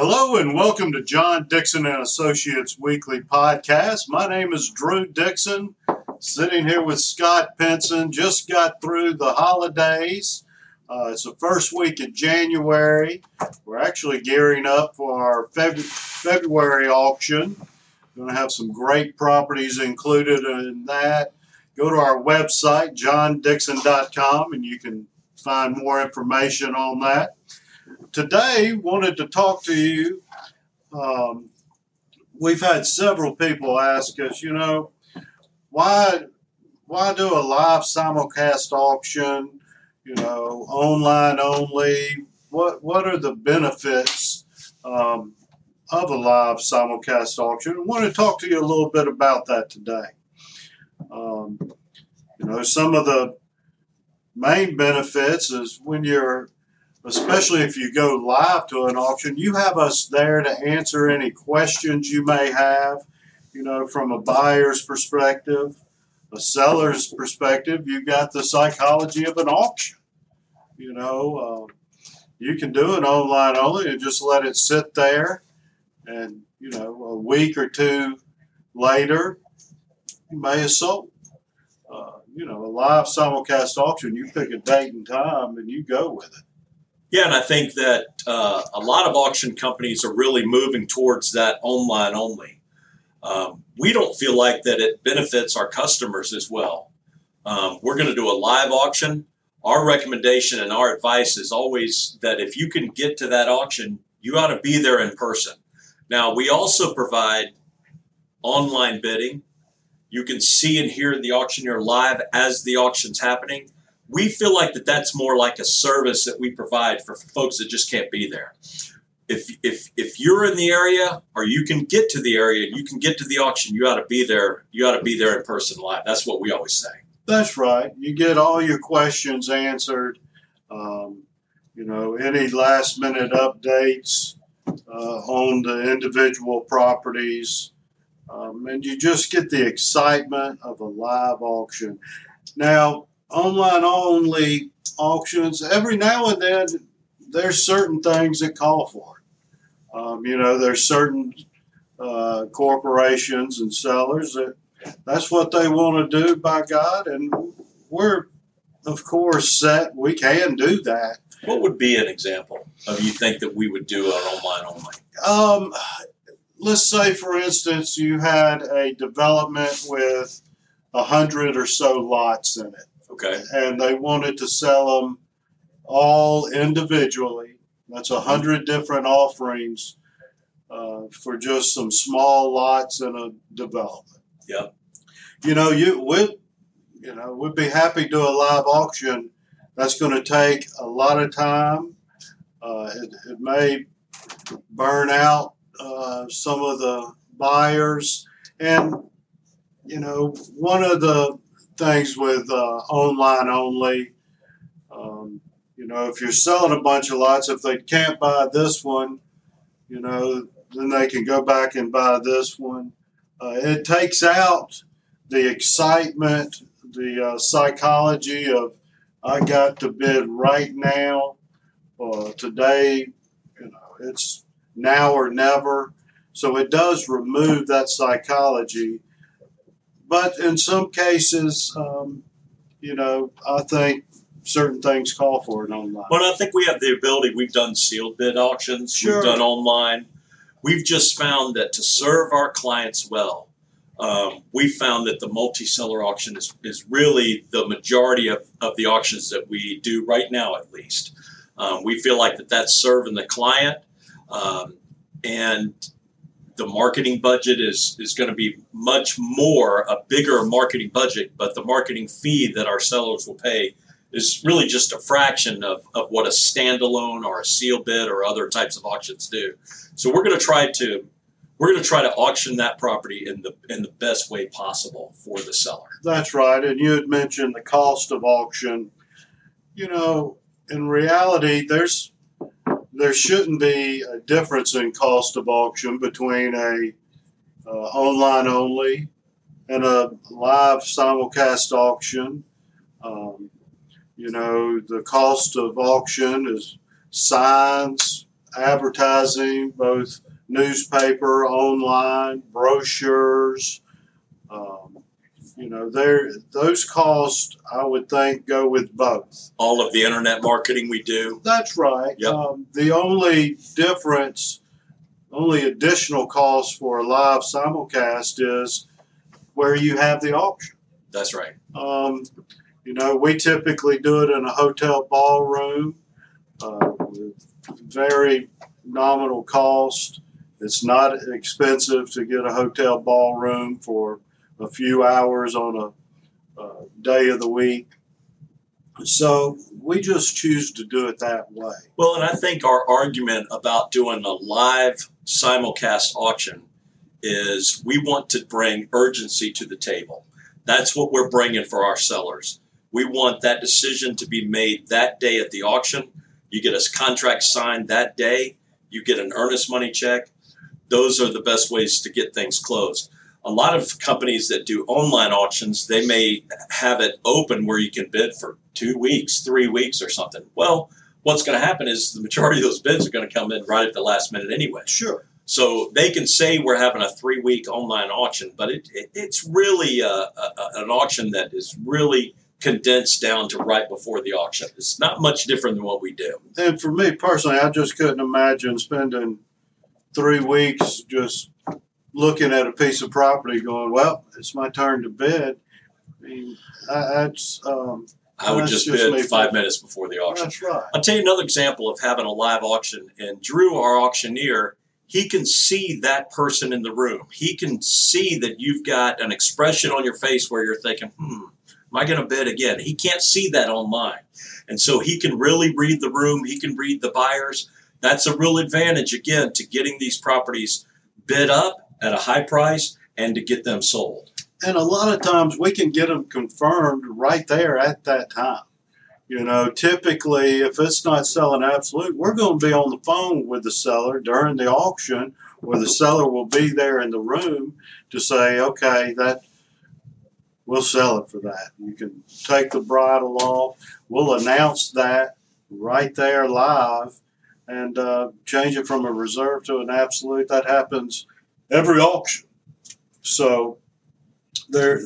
Hello and welcome to John Dixon and Associates Weekly Podcast. My name is Drew Dixon, sitting here with Scott Penson. Just got through the holidays. Uh, it's the first week of January. We're actually gearing up for our Feb- February auction. Going to have some great properties included in that. Go to our website, johndixon.com, and you can find more information on that today wanted to talk to you. Um, we've had several people ask us, you know, why why do a live simulcast auction? You know, online only. What what are the benefits um, of a live simulcast auction? I want to talk to you a little bit about that today. Um, you know, some of the main benefits is when you're especially if you go live to an auction, you have us there to answer any questions you may have, you know, from a buyer's perspective, a seller's perspective. You've got the psychology of an auction. You know, uh, you can do it online only and just let it sit there. And, you know, a week or two later, you may have sold. Uh, you know, a live simulcast auction, you pick a date and time and you go with it. Yeah, and I think that uh, a lot of auction companies are really moving towards that online only. Um, we don't feel like that it benefits our customers as well. Um, we're going to do a live auction. Our recommendation and our advice is always that if you can get to that auction, you ought to be there in person. Now, we also provide online bidding. You can see and hear the auctioneer live as the auction's happening we feel like that that's more like a service that we provide for folks that just can't be there. If, if, if you're in the area or you can get to the area and you can get to the auction, you ought to be there. You ought to be there in person live. That's what we always say. That's right. You get all your questions answered. Um, you know, any last minute updates uh, on the individual properties. Um, and you just get the excitement of a live auction. Now, online only auctions, every now and then there's certain things that call for it. Um, you know, there's certain uh, corporations and sellers that that's what they want to do by God, and we're of course set. We can do that. What would be an example of you think that we would do an online only? Um, let's say, for instance, you had a development with a hundred or so lots in it Okay. And they wanted to sell them all individually. That's a hundred different offerings uh, for just some small lots in a development. Yep. You know, you would, you know, we'd be happy to do a live auction. That's going to take a lot of time. Uh, it, it may burn out uh, some of the buyers, and you know, one of the things with uh, online only. Um, you know, if you're selling a bunch of lots, if they can't buy this one, you know, then they can go back and buy this one. Uh, it takes out the excitement, the uh, psychology of I got to bid right now. Uh, today, you know, it's now or never. So it does remove that psychology but in some cases, um, you know, I think certain things call for it online. Well, I think we have the ability. We've done sealed bid auctions. Sure. We've done online. We've just found that to serve our clients well, um, we found that the multi-seller auction is, is really the majority of, of the auctions that we do right now, at least. Um, we feel like that that's serving the client, um, and the marketing budget is is going to be much more a bigger marketing budget, but the marketing fee that our sellers will pay is really just a fraction of, of what a standalone or a seal bid or other types of auctions do. So we're going to try to we're going to try to auction that property in the in the best way possible for the seller. That's right. And you had mentioned the cost of auction. You know, in reality, there's there shouldn't be a difference in cost of auction between a uh, online only and a live simulcast auction. Um, you know, the cost of auction is signs, advertising, both newspaper, online, brochures. Um, you know, there those costs I would think go with both. All of the internet marketing we do. That's right. Yep. Um, the only difference, only additional cost for a live simulcast is where you have the auction. That's right. Um, you know, we typically do it in a hotel ballroom uh, with very nominal cost. It's not expensive to get a hotel ballroom for a few hours on a, uh day of the week. So we just choose to do it that way. Well, and I think our argument about doing a live simulcast auction is we want to bring urgency to the table. That's what we're bringing for our sellers. We want that decision to be made that day at the auction. You get a contract signed that day. You get an earnest money check. Those are the best ways to get things closed. A lot of companies that do online auctions, they may have it open where you can bid for two weeks, three weeks, or something. Well, what's going to happen is the majority of those bids are going to come in right at the last minute anyway. Sure. So they can say we're having a three week online auction, but it, it, it's really a, a, an auction that is really condensed down to right before the auction. It's not much different than what we do. And for me personally, I just couldn't imagine spending three weeks just looking at a piece of property going, well, it's my turn to bid. I mean, I- that's, um, I would just just bid five minutes before the auction. that's right. I'll tell you another example of having a live auction. And Drew, our auctioneer, he can see that person in the room. He can see that you've got an expression on your face where you're thinking, hmm, am I going to bid again? He can't see that online. And so he can really read the room, he can read the buyers. That's a real advantage, again, to getting these properties bid up at a high price and to get them sold. And a lot of times we can get them confirmed right there at that time. You know, typically, if it's not selling absolute, we're going to be on the phone with the seller during the auction, or the seller will be there in the room to say, okay, that we'll sell it for that. You can take the bridle off. We'll announce that right there live and uh, change it from a reserve to an absolute. That happens every auction. So there,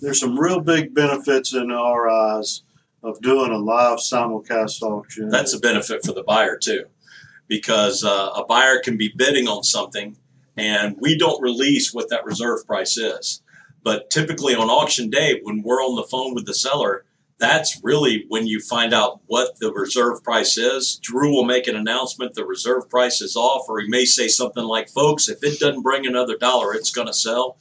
there's some real big benefits in our eyes of doing a live simulcast auction. That's a benefit for the buyer too, because uh, a buyer can be bidding on something, and we don't release what that reserve price is. But typically on auction day, when we're on the phone with the seller, that's really when you find out what the reserve price is. Drew will make an announcement the reserve price is off, or he may say something like, "Folks, if it doesn't bring another dollar, it's going to sell."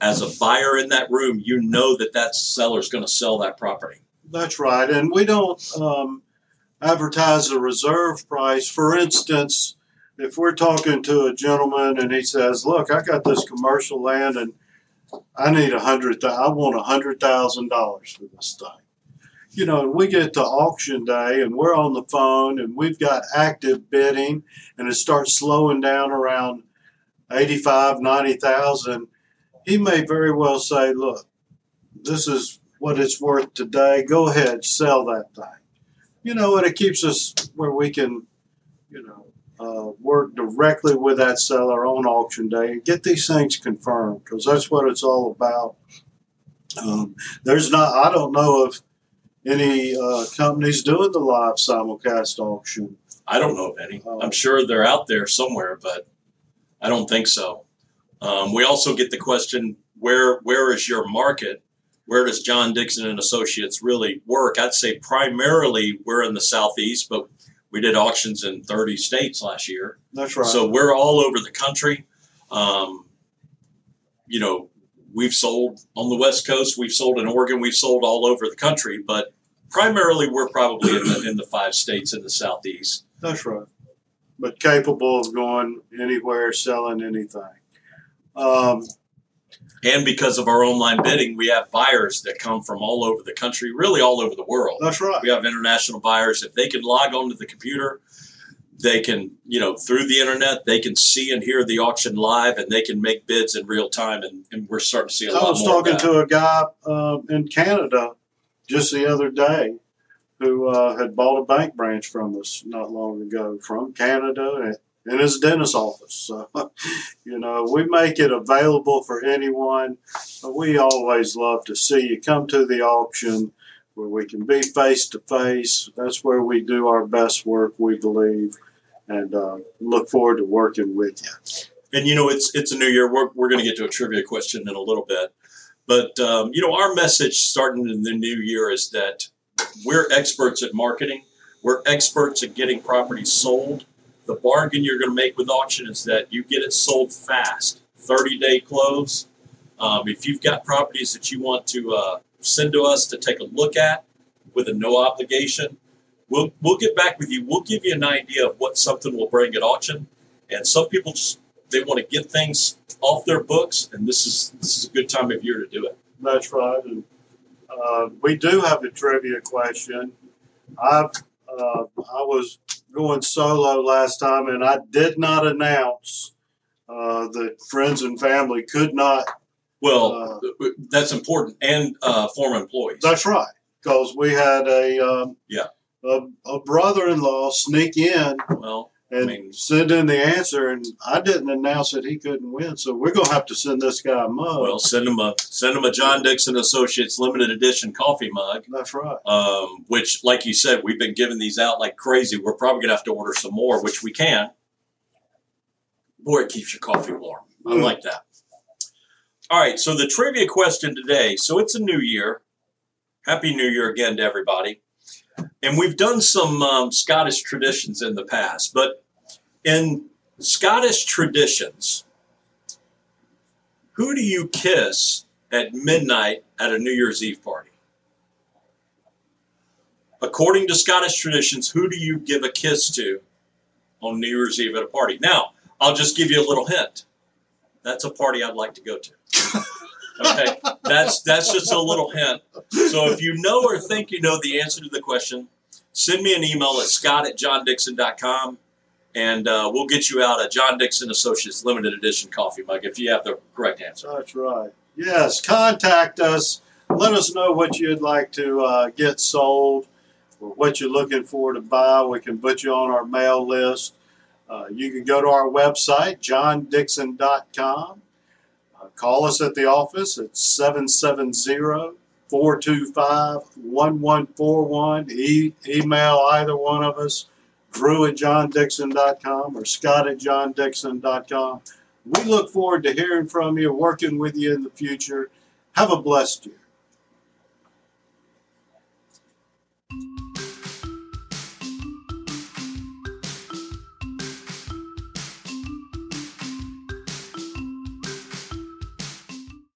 As a buyer in that room, you know that that seller's going to sell that property. That's right, and we don't um, advertise a reserve price. For instance, if we're talking to a gentleman and he says, "Look, I got this commercial land and I need a hundred. I want a hundred thousand dollars for this thing." You know, and we get to auction day and we're on the phone and we've got active bidding and it starts slowing down around 85, 90,000. He may very well say, "Look, this is what it's worth today. Go ahead, sell that thing." You know, and it keeps us where we can, you know, uh, work directly with that seller on auction day and get these things confirmed because that's what it's all about. Um, there's not, I don't know of any uh, companies doing the live simulcast auction. I don't know of any. Oh. I'm sure they're out there somewhere, but I don't think so. Um, we also get the question where where is your market? Where does John Dixon and Associates really work? I'd say primarily we're in the southeast, but we did auctions in 30 states last year, That's right. so we're all over the country. Um, you know, we've sold on the West Coast, we've sold in Oregon, we've sold all over the country, but primarily we're probably in the, in the five states in the southeast. That's right. But capable of going anywhere, selling anything. Um, And because of our online bidding, we have buyers that come from all over the country, really all over the world. that's right. We have international buyers. If they can log onto the computer, they can, you know, through the internet, they can see and hear the auction live and they can make bids in real time. And, and we're starting to see a I lot was more. talking to a guy uh, in Canada just the other day who uh, had bought a bank branch from us not long ago from Canada and in his dentist office. So, you know, we make it available for anyone. We always love to see you come to the auction where we can be face to face. That's where we do our best work, we believe, and uh, look forward to working with you. And you know, it's it's a new year. We're we're going to get to a trivia question in a little bit, but um, you know, our message starting in the new year is that we're experts at marketing. We're experts at getting properties sold. The bargain you're going to make with auction is that you get it sold fast, 30 day close. Um, if you've got properties that you want to uh, send to us to take a look at with a no obligation, we'll we'll get back with you. We'll give you an idea of what something will bring at auction. And some people just they want to get things off their books, and this is this is a good time of year to do it. That's right. And uh, we do have a trivia question. I've uh, I was going solo last time, and I did not announce uh, that friends and family could not. Well, uh, that's important, and uh, former employees. That's right, because we had a um, yeah a, a brother-in-law sneak in. Well, and I mean, send in the answer. And I didn't announce that he couldn't win, so we're gonna have to send this guy a mug. Well, send him a send him a John Dixon Associates limited edition coffee mug. That's right. Um, which, like you said, we've been giving these out like crazy. We're probably gonna have to order some more, which we can. Boy, it keeps your coffee warm. I mm. like that. All right, so the trivia question today. So it's a new year. Happy New Year again to everybody. And we've done some um, Scottish traditions in the past, but in Scottish traditions, who do you kiss at midnight at a New Year's Eve party? According to Scottish traditions, who do you give a kiss to on New Year's Eve at a party? Now, I'll just give you a little hint. That's a party I'd like to go to. Okay, that's that's just a little hint. So if you know or think you know the answer to the question, send me an email at scott at johndixon.com and uh, we'll get you out a John Dixon Associates limited edition coffee mug if you have the correct answer. That's right. Yes, contact us. Let us know what you'd like to uh, get sold or what you're looking for to buy. We can put you on our mail list. Uh, you can go to our website, johndixon.com call us at the office at 770 425 1141. Email either one of us, drew at johndixon.com or scott at johndixon.com. We look forward to hearing from you, working with you in the future. Have a blessed year.